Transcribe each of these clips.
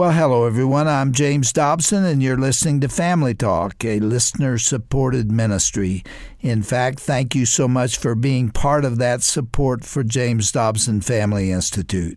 Well, hello, everyone. I'm James Dobson, and you're listening to Family Talk, a listener supported ministry. In fact, thank you so much for being part of that support for James Dobson Family Institute.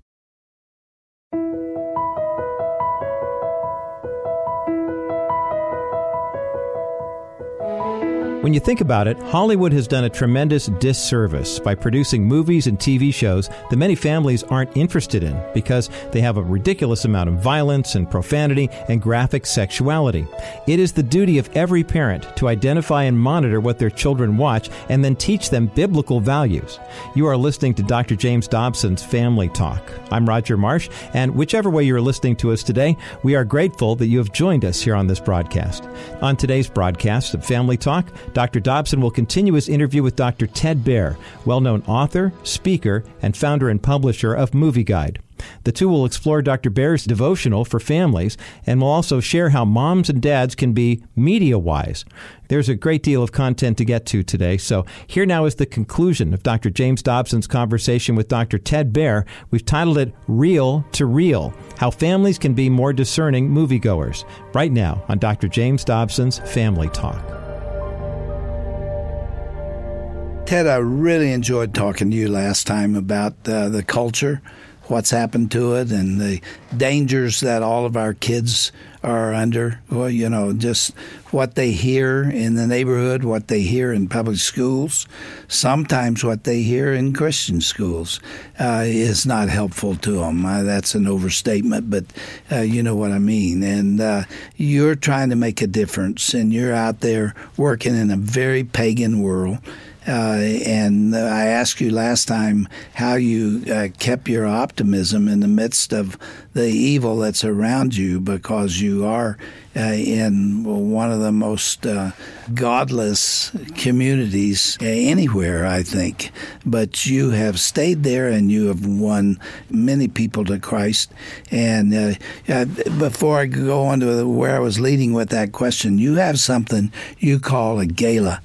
When you think about it, Hollywood has done a tremendous disservice by producing movies and TV shows that many families aren't interested in because they have a ridiculous amount of violence and profanity and graphic sexuality. It is the duty of every parent to identify and monitor what their children watch and then teach them biblical values. You are listening to Dr. James Dobson's Family Talk. I'm Roger Marsh, and whichever way you're listening to us today, we are grateful that you have joined us here on this broadcast. On today's broadcast of Family Talk, Dr. Dobson will continue his interview with Dr. Ted Baehr, well known author, speaker, and founder and publisher of Movieguide. The two will explore Dr. Baehr's devotional for families and will also share how moms and dads can be media wise. There's a great deal of content to get to today, so here now is the conclusion of Dr. James Dobson's conversation with Dr. Ted Baehr. We've titled it Reel to Real How Families Can Be More Discerning Moviegoers, right now on Dr. James Dobson's Family Talk. Ted, I really enjoyed talking to you last time about uh, the culture, what's happened to it, and the dangers that all of our kids are under. Well, you know, just what they hear in the neighborhood, what they hear in public schools, sometimes what they hear in Christian schools uh, is not helpful to them. Uh, that's an overstatement, but uh, you know what I mean. And uh, you're trying to make a difference, and you're out there working in a very pagan world and I asked you last time how you uh, kept your optimism in the midst of the evil that's around you because you are uh, in one of the most uh, godless communities anywhere, I think. But you have stayed there and you have won many people to Christ. And uh, uh, before I go on to where I was leading with that question, you have something you call a gala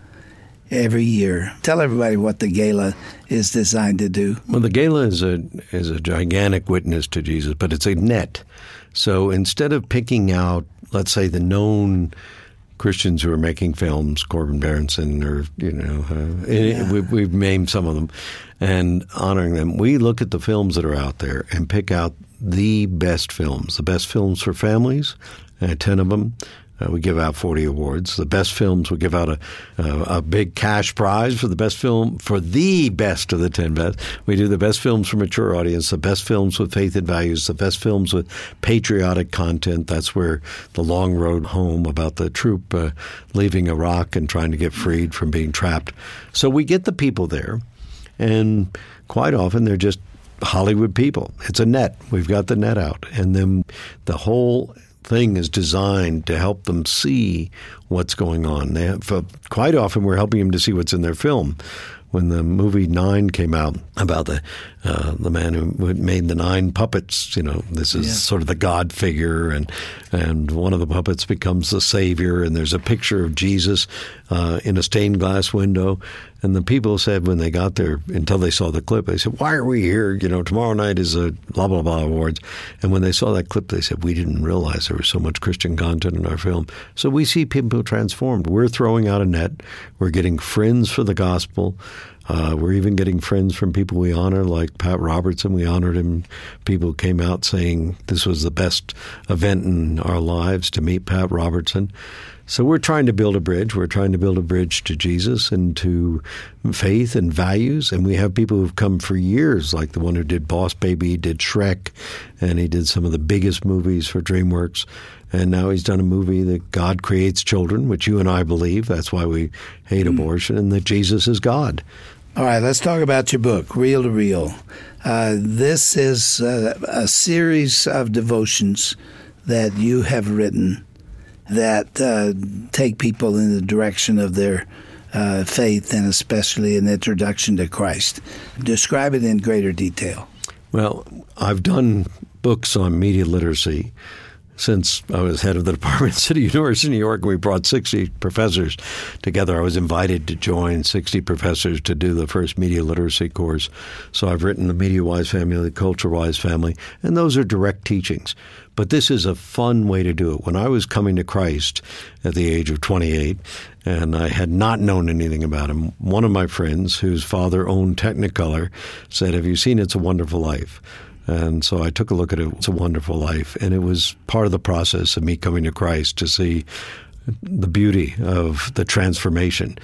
every year. Tell everybody what the gala is designed to do. Well, the gala is a is a gigantic witness to Jesus, but it's a net. So instead of picking out, let's say, the known Christians who are making films, Corbin Bernsen, or you know, uh, yeah. we, we've named some of them, and honoring them. We look at the films that are out there and pick out the best films, the best films for families, uh, ten of them, uh, we give out 40 awards. The best films, we give out a, a big cash prize for the best film, for the best of the 10 best. We do the best films for mature audience, the best films with faith and values, the best films with patriotic content. That's where the long road home about the troop uh, leaving Iraq and trying to get freed from being trapped. So we get the people there, and quite often they're just Hollywood people. It's a net. We've got the net out. And then the whole thing is designed to help them see what's going on. They have, uh, quite often we're helping them to see what's in their film. When the movie Nine came out about the uh, the man who made the nine puppets, you know, this is yeah. sort of the God figure, and and one of the puppets becomes the savior, and there's a picture of Jesus uh, in a stained glass window, and the people said when they got there, until they saw the clip, they said, "Why are we here? You know, tomorrow night is a blah blah blah awards." And when they saw that clip, they said, "We didn't realize there was so much Christian content in our film." So we see people transformed. We're throwing out a net. We're getting friends for the gospel. Uh, we're even getting friends from people we honor, like Pat Robertson. We honored him. People came out saying this was the best event in our lives to meet Pat Robertson. So we're trying to build a bridge. We're trying to build a bridge to Jesus and to faith and values. And we have people who've come for years, like the one who did Boss Baby, did Shrek, and he did some of the biggest movies for DreamWorks. And now he's done a movie that God creates children, which you and I believe. That's why we hate mm. abortion, and that Jesus is God. All right, let's talk about your book, Reel to Real. Uh, this is uh, a series of devotions that you have written that uh, take people in the direction of their uh, faith and especially an introduction to Christ. Describe it in greater detail. Well, I've done books on media literacy since I was head of the department at City University of New York, we brought 60 professors together. I was invited to join 60 professors to do the first media literacy course. So I've written the Media Wise Family, the Culture Wise Family, and those are direct teachings. But this is a fun way to do it. When I was coming to Christ at the age of 28, and I had not known anything about him, one of my friends, whose father owned Technicolor, said, Have you seen It's a Wonderful Life? And so I took a look at it. It's a wonderful life. And it was part of the process of me coming to Christ to see the beauty of the transformation.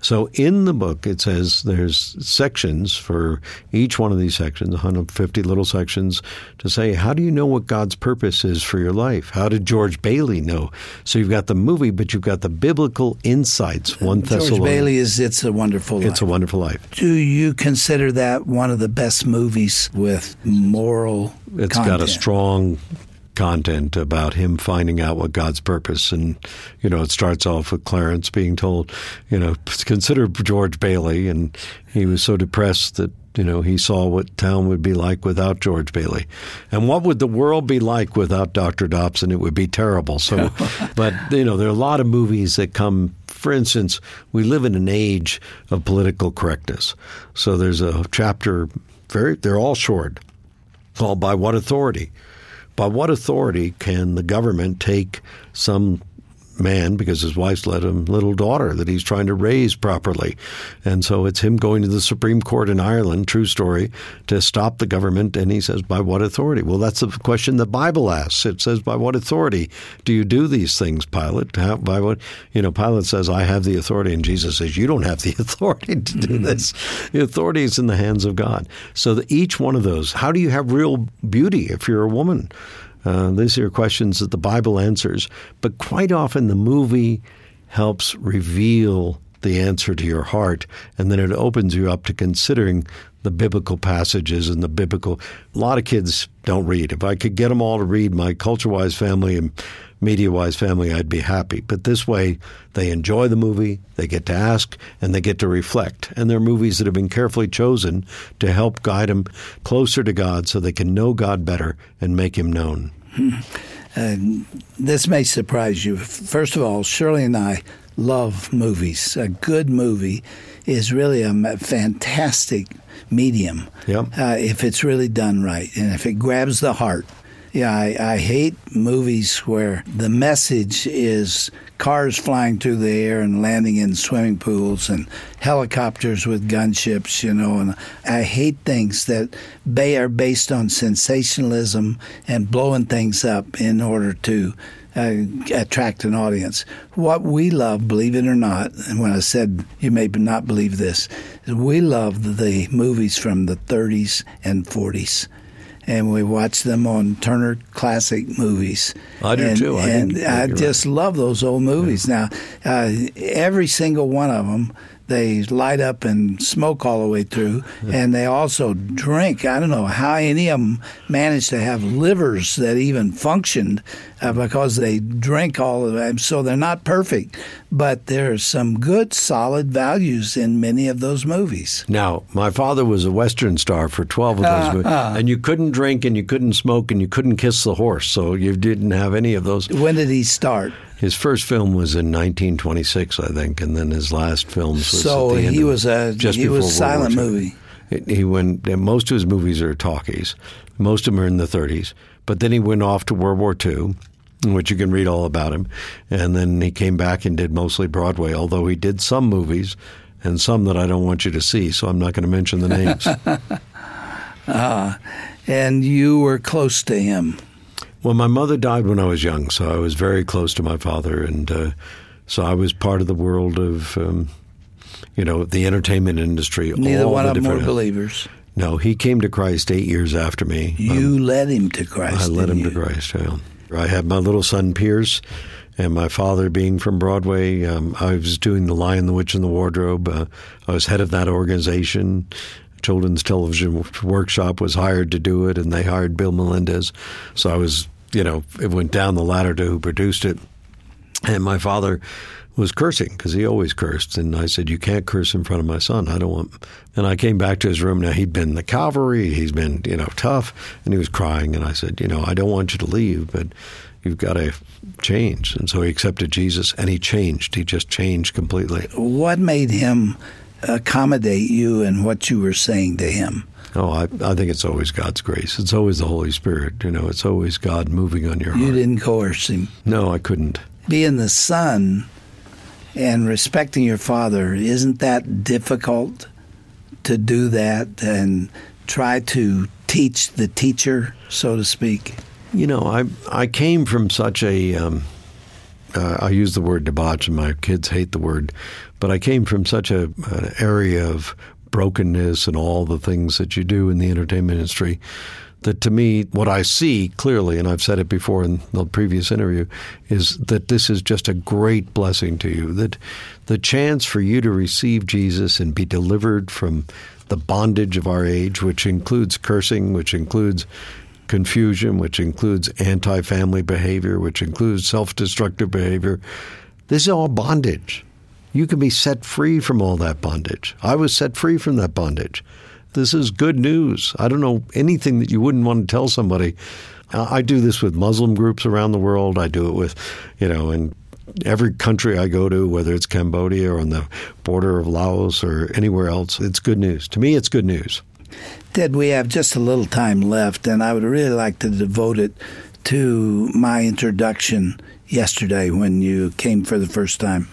So in the book, it says there's sections for each one of these sections, 150 little sections, to say, how do you know what God's purpose is for your life? How did George Bailey know? So you've got the movie, but you've got the biblical insights. One George Bailey is It's a Wonderful Life. It's a Wonderful Life. Do you consider that one of the best movies with moral It's content? got a strong content about him finding out what God's purpose. And, you know, it starts off with Clarence being told, you know, consider George Bailey. And he was so depressed that, you know, he saw what town would be like without George Bailey. And what would the world be like without Dr. Dobson? It would be terrible. So, but, you know, there are a lot of movies that come for instance, we live in an age of political correctness. So there's a chapter, very, they're all short, called By What Authority? By what authority can the government take some man because his wife's let him little daughter that he's trying to raise properly. And so it's him going to the Supreme Court in Ireland, true story, to stop the government. And he says, by what authority? Well, that's the question the Bible asks. It says, by what authority do you do these things, Pilate? How, by what, you know, Pilate says, I have the authority. And Jesus says, you don't have the authority to do mm-hmm. this. The authority is in the hands of God. So each one of those, how do you have real beauty if you're a woman? Uh, these are questions that the Bible answers, but quite often the movie helps reveal the answer to your heart, and then it opens you up to considering the biblical passages and the biblical. A lot of kids don't read. If I could get them all to read my culture wise family and media wise family, I'd be happy. But this way, they enjoy the movie, they get to ask, and they get to reflect. And they're movies that have been carefully chosen to help guide them closer to God so they can know God better and make Him known. Uh, this may surprise you. First of all, Shirley and I love movies. A good movie is really a fantastic medium yep. uh, if it's really done right and if it grabs the heart. Yeah, I, I hate movies where the message is cars flying through the air and landing in swimming pools and helicopters with gunships, you know. And I hate things that they are based on sensationalism and blowing things up in order to uh, attract an audience. What we love, believe it or not, and when I said you may not believe this, we love the movies from the 30s and 40s and we watch them on Turner Classic Movies. I do and, too. I and I just right. love those old movies. Yeah. Now, uh, every single one of them they light up and smoke all the way through, and they also drink. I don't know how any of them managed to have livers that even functioned uh, because they drink all of them. So they're not perfect, but there are some good, solid values in many of those movies. Now, my father was a Western star for 12 of those uh, movies, uh, and you couldn't drink and you couldn't smoke and you couldn't kiss the horse, so you didn't have any of those. When did he start? His first film was in 1926, I think, and then his last films was so he was a just he was a silent movie. He went. Most of his movies are talkies. Most of them are in the 30s. But then he went off to World War II, which you can read all about him. And then he came back and did mostly Broadway, although he did some movies and some that I don't want you to see, so I'm not going to mention the names. uh, and you were close to him. Well, my mother died when I was young, so I was very close to my father, and uh, so I was part of the world of, um, you know, the entertainment industry. Neither one of them were believers. No, he came to Christ eight years after me. You um, led him to Christ. I led him you? to Christ. Yeah. I had my little son Pierce, and my father being from Broadway. Um, I was doing The Lion, the Witch, and the Wardrobe. Uh, I was head of that organization. Children's Television Workshop was hired to do it, and they hired Bill Melendez. So I was, you know, it went down the ladder to who produced it. And my father was cursing because he always cursed. And I said, You can't curse in front of my son. I don't want. And I came back to his room. Now, he'd been the cavalry, he's been, you know, tough, and he was crying. And I said, You know, I don't want you to leave, but you've got to change. And so he accepted Jesus and he changed. He just changed completely. What made him accommodate you and what you were saying to him? Oh, I, I think it's always God's grace. It's always the Holy Spirit. You know, it's always God moving on your heart. You didn't coerce him. No, I couldn't. Being the son and respecting your father, isn't that difficult to do that and try to teach the teacher, so to speak? You know, I I came from such a um, uh, I use the word debauch, and my kids hate the word, but I came from such a an area of brokenness and all the things that you do in the entertainment industry that to me, what I see clearly, and I've said it before in the previous interview, is that this is just a great blessing to you. That the chance for you to receive Jesus and be delivered from the bondage of our age, which includes cursing, which includes confusion, which includes anti family behavior, which includes self destructive behavior. This is all bondage. You can be set free from all that bondage. I was set free from that bondage. This is good news. I don't know anything that you wouldn't want to tell somebody. I do this with Muslim groups around the world. I do it with, you know, in every country I go to, whether it's Cambodia or on the border of Laos or anywhere else. It's good news. To me, it's good news. Ted, we have just a little time left, and I would really like to devote it to my introduction yesterday when you came for the first time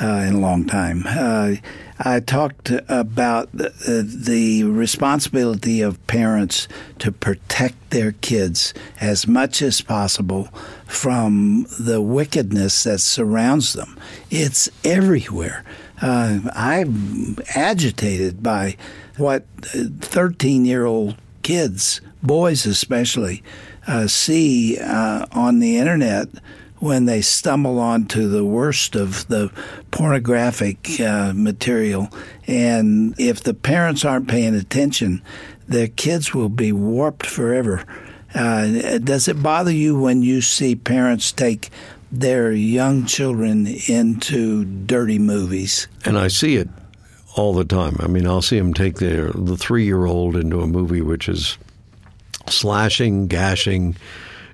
uh, in a long time. Uh, I talked about the, responsibility of parents to protect their kids as much as possible from the wickedness that surrounds them. It's everywhere. Uh, I'm agitated by what 13 year old kids, boys especially, uh, see uh, on the internet when they stumble onto the worst of the pornographic uh, material. And if the parents aren't paying attention, their kids will be warped forever. Uh, does it bother you when you see parents take their young children into dirty movies? And I see it all the time. I mean, I'll see them take the three year old into a movie which is slashing, gashing,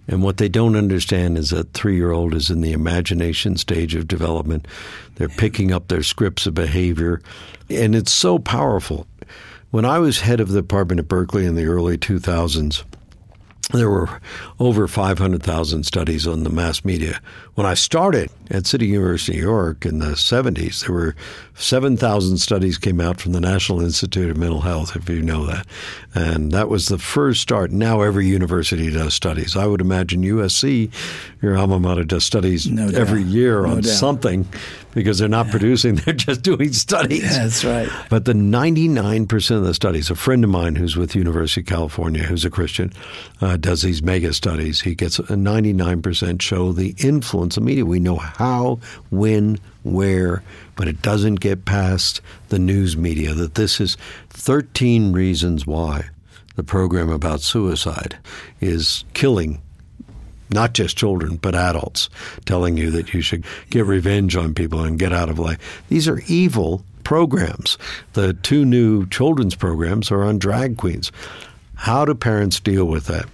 and what they don't understand is that three year old is in the imagination stage of development. They're picking up their scripts of behavior, and it's so powerful. When I was head of the department at Berkeley in the early 2000s, there were over 500,000 studies on the mass media. When I started at City University of New York in the 70s, there were 7,000 studies came out from the National Institute of Mental Health, if you know that. And that was the first start. Now every university does studies. I would imagine USC, your alma mater, does studies no every year no on doubt. something because they're not yeah. producing, they're just doing studies. Yeah, that's right. But the 99% of the studies, a friend of mine who's with University of California, who's a Christian, uh, does these mega studies. He gets a 99% show the influence of media. We know how, when, where, but it doesn't get past the news media that this is 13 reasons why the program about suicide is killing not just children, but adults, telling you that you should get revenge on people and get out of life. These are evil programs. The two new children's programs are on drag queens. How do parents deal with that?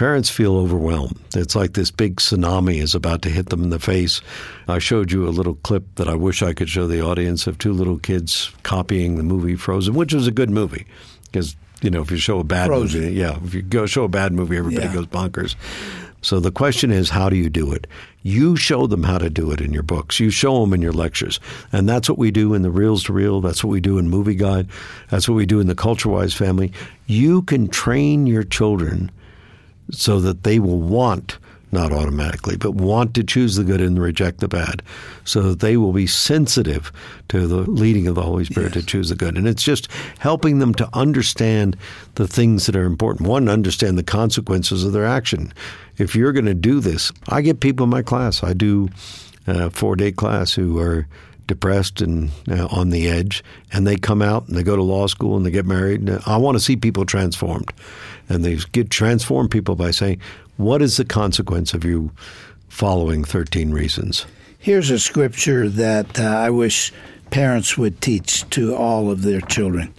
Parents feel overwhelmed. It's like this big tsunami is about to hit them in the face. I showed you a little clip that I wish I could show the audience of two little kids copying the movie Frozen, which was a good movie because you know if you show a bad Frozen. movie, yeah, if you go show a bad movie, everybody Yeah. goes bonkers. So the question is, how do you do it? You show them how to do it in your books. You show them in your lectures. And that's what we do in the Reels to Real. That's what we do in Movieguide. That's what we do in the Culture Wise family. You can train your children so that they will want, not automatically, but want to choose the good and reject the bad, so that they will be sensitive to the leading of the Holy Spirit to choose the good. And it's just helping them to understand the things that are important. One, understand the consequences of their action. If you're going to do this, I get people in my class. I do a four day class who are depressed and uh, on the edge, and they come out and they go to law school and they get married. I want to see people transformed, and they get transform people by saying, "What is the consequence of you following 13 reasons?" Here's a scripture that uh, I wish parents would teach to all of their children.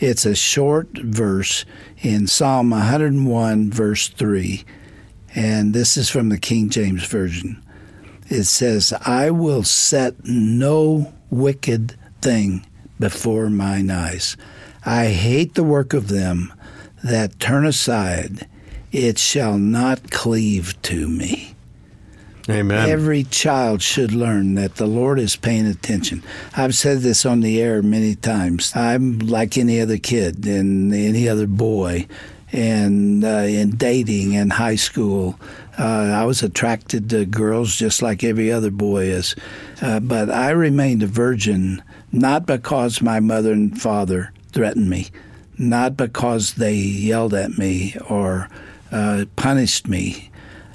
It's a short verse in Psalm 101, verse 3, and this is from the King James Version. It says, I will set no wicked thing before mine eyes. I hate the work of them that turn aside. It shall not cleave to me. Amen. Every child should learn that the Lord is paying attention. I've said this on the air many times. I'm like any other kid and any other boy. And uh, in dating and high school, uh, I was attracted to girls just like every other boy is. Uh, but I remained a virgin not because my mother and father threatened me, not because they yelled at me or uh, punished me.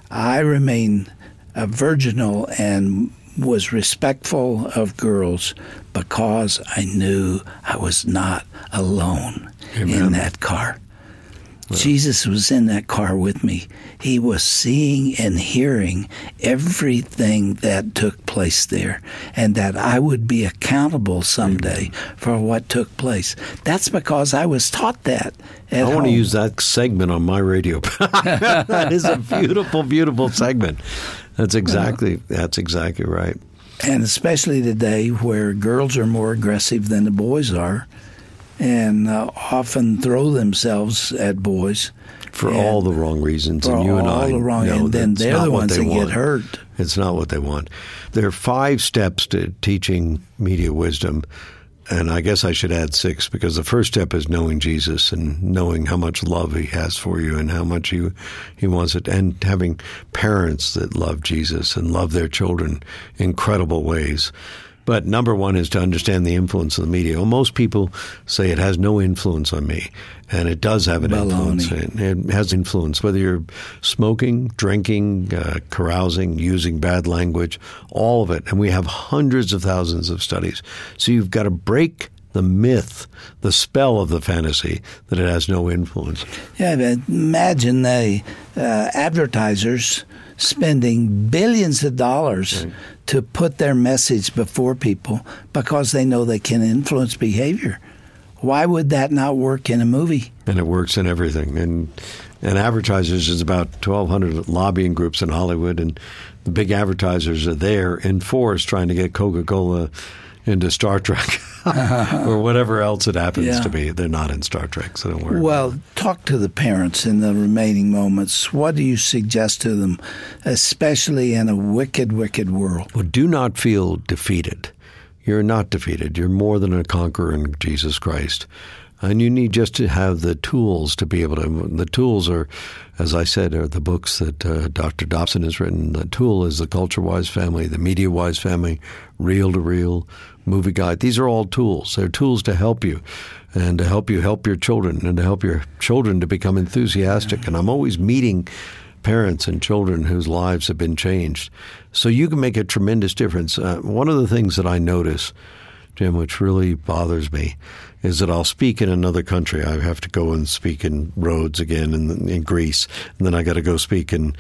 I remained uh, virginal and was respectful of girls because I knew I was not alone Amen. in that car. Jesus was in that car with me. He was seeing and hearing everything that took place there, and that I would be accountable someday for what took place. That's because I was taught that. I want to use that segment on my radio. that is a beautiful, beautiful segment. That's exactly that's exactly right. And especially today, where girls are more aggressive than the boys are, and uh, often throw themselves at boys for and all the wrong reasons. And you and all I the wrong, know and then they're the ones they that want. get hurt. It's not what they want. There are five steps to teaching media wisdom. And I guess I should add six because the first step is knowing Jesus and knowing how much love he has for you and how much he, he wants it and having parents that love Jesus and love their children in incredible ways. But number one is to understand the influence of the media. Well, most people say it has no influence on me, and it does have an Baloney. influence. It, has influence, whether you're smoking, drinking, uh, carousing, using bad language, all of it. And we have hundreds of thousands of studies. So you've got to break the myth, the spell of the fantasy that it has no influence. Yeah, but imagine the uh, advertisers spending billions of dollars Right. to put their message before people because they know they can influence behavior. Why would that not work in a movie? and it works in everything. And and advertisers is about twelve hundred lobbying groups in Hollywood, and the big advertisers are there in force trying to get Coca Cola into Star Trek or whatever else it happens Yeah. to be. They're not in Star Trek, so don't worry. Well, talk to the parents in the remaining moments. What do you suggest to them, especially in a wicked, wicked world? Well, do not feel defeated. You're not defeated. You're more than a conqueror in Jesus Christ. And you need just to have the tools to be able to. The tools are, as I said, are the books that uh, Dr. Dobson has written. The tool is the Culture Wise Family, the Media Wise Family, Reel to Real, Movieguide. These are all tools. They're tools to help you and to help you help your children and to help your children to become enthusiastic. And I'm always meeting parents and children whose lives have been changed. So you can make a tremendous difference. Uh, one of the things that I notice, Jim, which really bothers me, is that I'll speak in another country. I have to go and speak in Rhodes again in, in Greece, and then I got to go speak in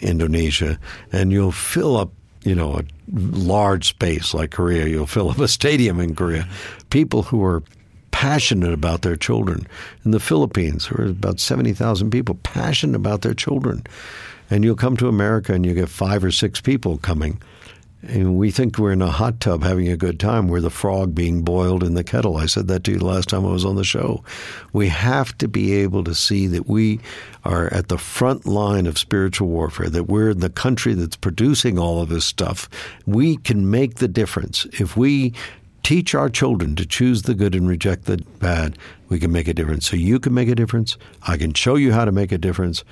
Indonesia, and you'll fill up. You know, a large space like Korea, you'll fill up a stadium in Korea. People who are passionate about their children. In the Philippines, there are about 70,000 people passionate about their children. And you'll come to America and you get five or six people coming. And we think we're in a hot tub having a good time. We're the frog being boiled in the kettle. I said that to you last time I was on the show. We have to be able to see that we are at the front line of spiritual warfare, that we're in the country that's producing all of this stuff. We can make the difference. If we teach our children to choose the good and reject the bad, we can make a difference. So you can make a difference. I can show you how to make a difference.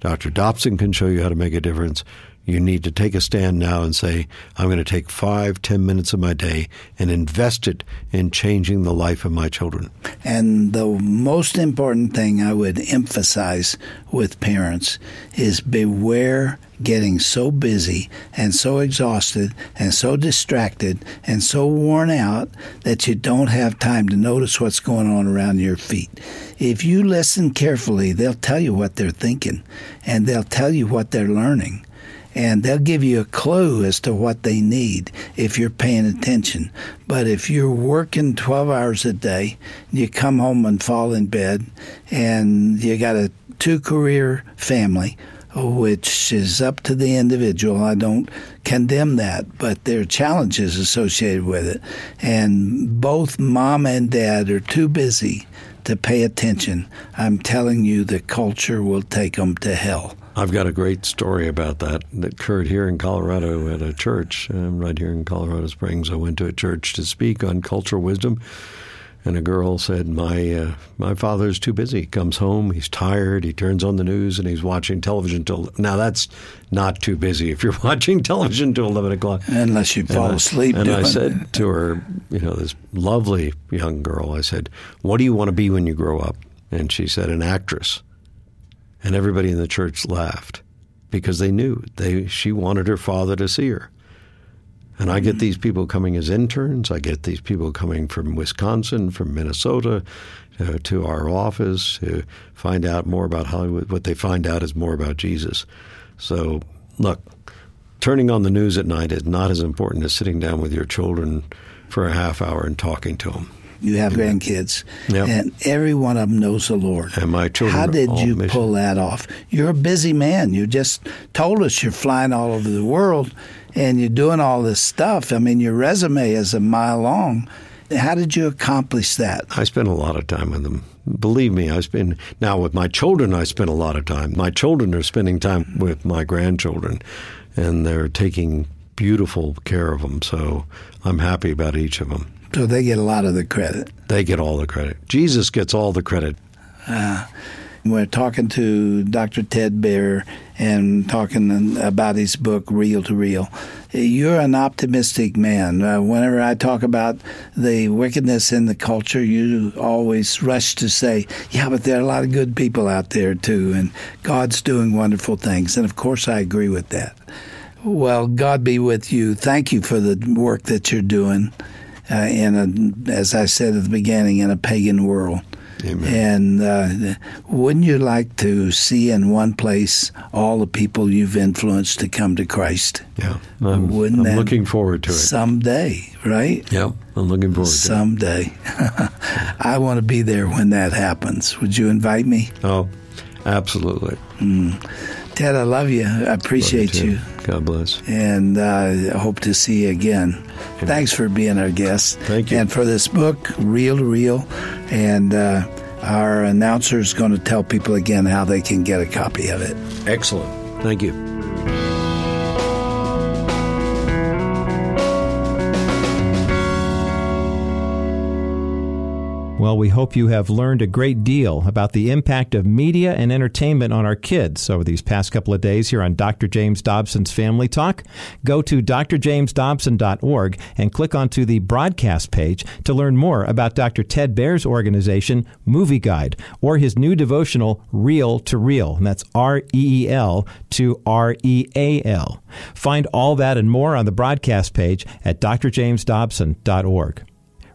Dr. Dobson can show you how to make a difference. You need to take a stand now and say, I'm going to take five, ten minutes of my day and invest it in changing the life of my children. And the most important thing I would emphasize with parents is beware getting so busy and so exhausted and so distracted and so worn out that you don't have time to notice what's going on around your feet. If you listen carefully, they'll tell you what they're thinking and they'll tell you what they're learning. And they'll give you a clue as to what they need if you're paying attention. But if you're working 12 hours a day, you come home and fall in bed, and you got a two career family, which is up to the individual. I don't condemn that, but there are challenges associated with it. And both mom and dad are too busy to pay attention. I'm telling you, the culture will take them to hell. I've got a great story about that that occurred here in Colorado at a church, um, right here in Colorado Springs. I went to a church to speak on cultural wisdom, and a girl said, "My uh, my father's too busy. He comes home, he's tired. He turns on the news and he's watching television till now. That's not too busy if you're watching television till eleven o'clock, unless you fall and asleep." I, and I said to her, you know, this lovely young girl, I said, "What do you want to be when you grow up?" And she said, "An actress." And everybody in the church laughed because they knew they she wanted her father to see her. And I get these people coming as interns. I get these people coming from Wisconsin, from Minnesota, uh, to our office to find out more about Hollywood. What they find out is more about Jesus. So, look, turning on the news at night is not as important as sitting down with your children for a half hour and talking to them. You have grandkids, Yep. and every one of them knows the Lord. And my children How did you mission- pull that off? You're a busy man. You just told us you're flying all over the world, and you're doing all this stuff. I mean, your resume is a mile long. How did you accomplish that? I spend a lot of time with them. Believe me, I spend now with my children. I spend a lot of time. My children are spending time with my grandchildren, and they're taking beautiful care of them. So I'm happy about each of them. So they get a lot of the credit. They get all the credit. Jesus gets all the credit. We're talking to Dr. Ted Baehr and talking about his book, Reel to Real. You're an optimistic man. Uh, whenever I talk about the wickedness in the culture, you always rush to say, yeah, but there are a lot of good people out there too, and God's doing wonderful things. And of course, I agree with that. Well, God be with you. Thank you for the work that you're doing uh, in, a, as I said at the beginning, in a pagan world. Amen. And uh, wouldn't you like to see in one place all the people you've influenced to come to Christ? Yeah, I'm, Wouldn't I'm looking forward to it. Someday, right? yeah, I'm looking forward to it. Someday. I want to be there when that happens. Would you invite me? Oh, absolutely. Ted, I love you. I Love appreciate too. you. God bless. And uh, I hope to see you again. Thanks for being our guest. Thank you. And for this book, Reel to Real. And uh, our announcer is going to tell people again how they can get a copy of it. Excellent. Thank you. Well, we hope you have learned a great deal about the impact of media and entertainment on our kids over these past couple of days here on Dr. James Dobson's Family Talk. Go to drjamesdobson.org and click onto the broadcast page to learn more about Dr. Ted Baehr's organization, Movieguide, or his new devotional, Reel to Real. And that's R E E L to R E A L. Find all that and more on the broadcast page at drjamesdobson.org.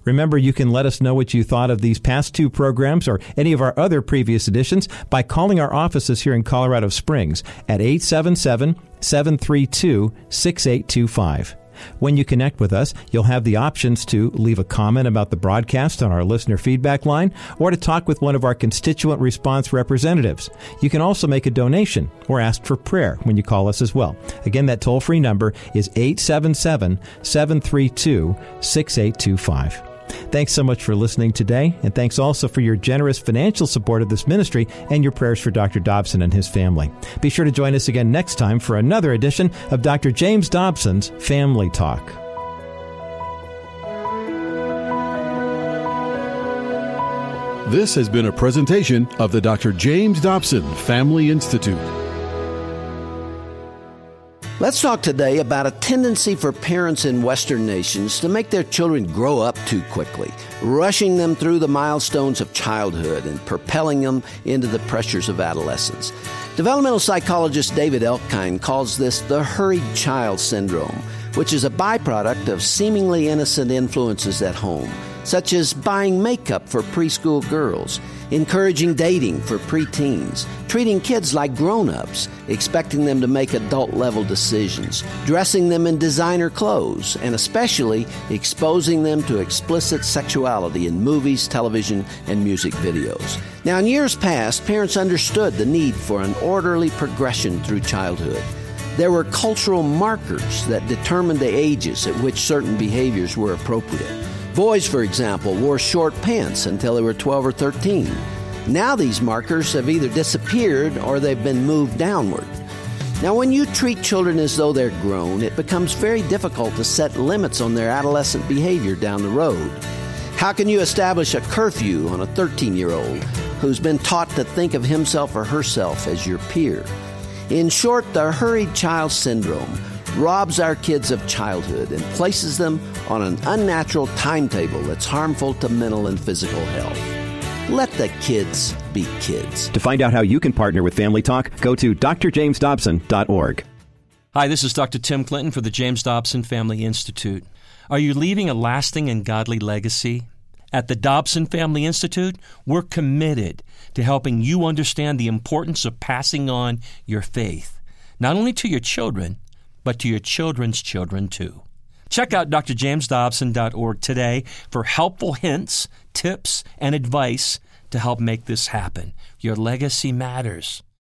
Remember, you can let us know what you thought of these past two programs or any of our other previous editions by calling our offices here in Colorado Springs at 877 732 6825. When you connect with us, you'll have the options to leave a comment about the broadcast on our listener feedback line or to talk with one of our constituent response representatives. You can also make a donation or ask for prayer when you call us as well. Again, that toll free number is 877 732 6825. Thanks so much for listening today, and thanks also for your generous financial support of this ministry and your prayers for Dr. Dobson and his family. Be sure to join us again next time for another edition of Dr. James Dobson's Family Talk. This has been a presentation of the Dr. James Dobson Family Institute. Let's talk today about a tendency for parents in Western nations to make their children grow up too quickly, rushing them through the milestones of childhood and propelling them into the pressures of adolescence. Developmental psychologist David Elkind calls this the hurried child syndrome, which is a byproduct of seemingly innocent influences at home, such as buying makeup for preschool girls, encouraging dating for preteens, treating kids like grown ups, expecting them to make adult level decisions, dressing them in designer clothes, and especially exposing them to explicit sexuality in movies, television, and music videos. Now, in years past, parents understood the need for an orderly progression through childhood. There were cultural markers that determined the ages at which certain behaviors were appropriate. Boys, for example, wore short pants until they were 12 or 13. Now these markers have either disappeared or they've been moved downward. Now, when you treat children as though they're grown, it becomes very difficult to set limits on their adolescent behavior down the road. How can you establish a curfew on a 13 year old who's been taught to think of himself or herself as your peer? In short, the hurried child syndrome robs our kids of childhood and places them on an unnatural timetable that's harmful to mental and physical health. Let the kids be kids. To find out how you can partner with Family Talk, go to drjamesdobson.org. Hi, this is Dr. Tim Clinton for the James Dobson Family Institute. Are you leaving a lasting and godly legacy? At the Dobson Family Institute, we're committed to helping you understand the importance of passing on your faith, not only to your children, but to your children's children too. Check out drjamesdobson.org today for helpful hints, tips, and advice to help make this happen. Your legacy matters.